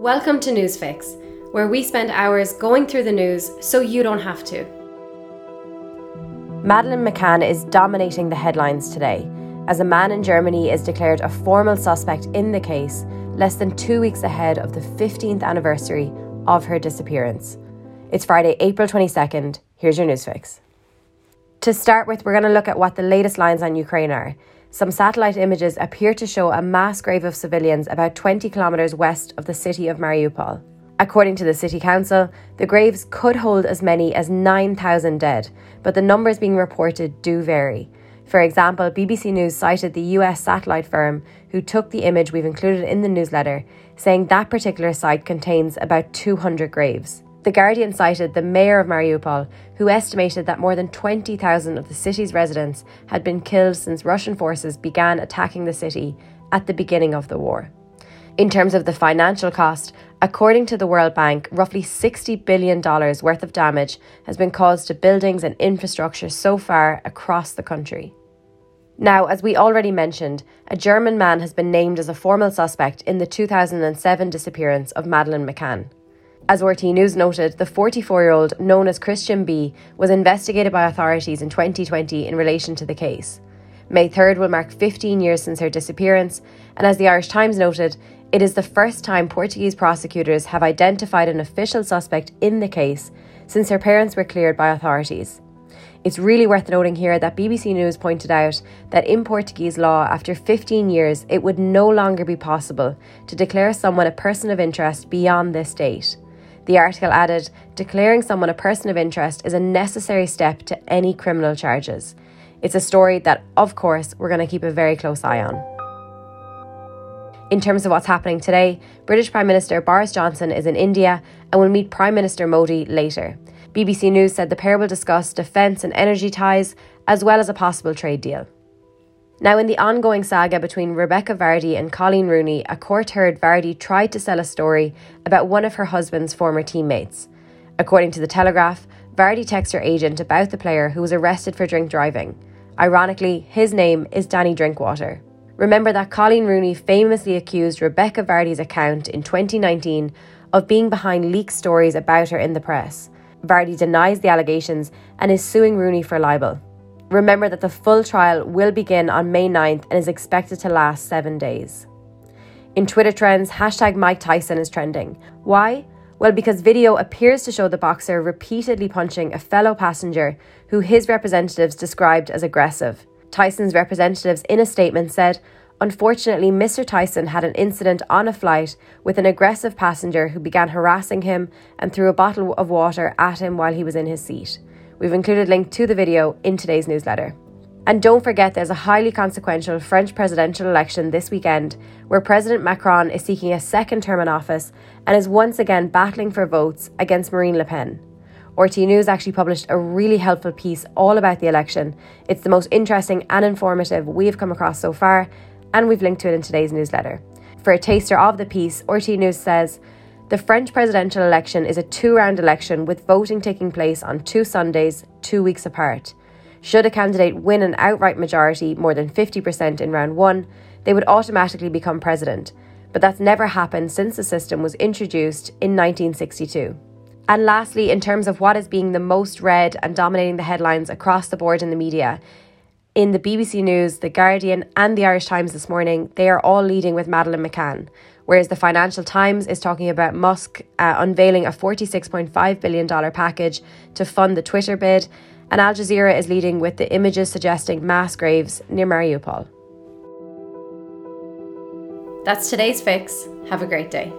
Welcome to Newsfix, where we spend hours going through the news so you don't have to. Madeleine McCann is dominating the headlines today as a man in Germany is declared a formal suspect in the case less than two weeks ahead of the 15th anniversary of her disappearance. It's Friday, April 22nd. Here's your Newsfix. To start with, we're going to look at what the latest lines on Ukraine are. Some satellite images appear to show a mass grave of civilians about 20 kilometres west of the city of Mariupol. According to the City Council, the graves could hold as many as 9,000 dead, but the numbers being reported do vary. For example, BBC News cited the US satellite firm who took the image we've included in the newsletter, saying that particular site contains about 200 graves. The Guardian cited the mayor of Mariupol, who estimated that more than 20,000 of the city's residents had been killed since Russian forces began attacking the city at the beginning of the war. In terms of the financial cost, according to the World Bank, roughly $60 billion worth of damage has been caused to buildings and infrastructure so far across the country. Now, as we already mentioned, a German man has been named as a formal suspect in the 2007 disappearance of Madeleine McCann. As RT News noted, the 44 year old, known as Christian B., was investigated by authorities in 2020 in relation to the case. May 3rd will mark 15 years since her disappearance, and as the Irish Times noted, it is the first time Portuguese prosecutors have identified an official suspect in the case since her parents were cleared by authorities. It's really worth noting here that BBC News pointed out that in Portuguese law, after 15 years, it would no longer be possible to declare someone a person of interest beyond this date. The article added, declaring someone a person of interest is a necessary step to any criminal charges. It's a story that, of course, we're going to keep a very close eye on. In terms of what's happening today, British Prime Minister Boris Johnson is in India and will meet Prime Minister Modi later. BBC News said the pair will discuss defence and energy ties, as well as a possible trade deal. Now, in the ongoing saga between Rebekah Vardy and Colleen Rooney, a court heard Vardy tried to sell a story about one of her husband's former teammates. According to The Telegraph, Vardy texted her agent about the player who was arrested for drink driving. Ironically, his name is Danny Drinkwater. Remember that Colleen Rooney famously accused Rebekah Vardy's account in 2019 of being behind leaked stories about her in the press. Vardy denies the allegations and is suing Rooney for libel. Remember that the full trial will begin on May 9th and is expected to last seven days. In Twitter trends, hashtag Mike Tyson is trending. Why? Well, because video appears to show the boxer repeatedly punching a fellow passenger who his representatives described as aggressive. Tyson's representatives, in a statement, said, Unfortunately, Mr. Tyson had an incident on a flight with an aggressive passenger who began harassing him and threw a bottle of water at him while he was in his seat. We've included a link to the video in today's newsletter. And don't forget, there's a highly consequential French presidential election this weekend where President Macron is seeking a second term in office and is once again battling for votes against Marine Le Pen. RT News actually published a really helpful piece all about the election. It's the most interesting and informative we've come across so far, and we've linked to it in today's newsletter. For a taster of the piece, RT News says the French presidential election is a two round election with voting taking place on two Sundays, two weeks apart. Should a candidate win an outright majority, more than 50% in round one, they would automatically become president. But that's never happened since the system was introduced in 1962. And lastly, in terms of what is being the most read and dominating the headlines across the board in the media, in the BBC News, The Guardian, and the Irish Times this morning, they are all leading with Madeleine McCann. Whereas the Financial Times is talking about Musk uh, unveiling a $46.5 billion package to fund the Twitter bid, and Al Jazeera is leading with the images suggesting mass graves near Mariupol. That's today's fix. Have a great day.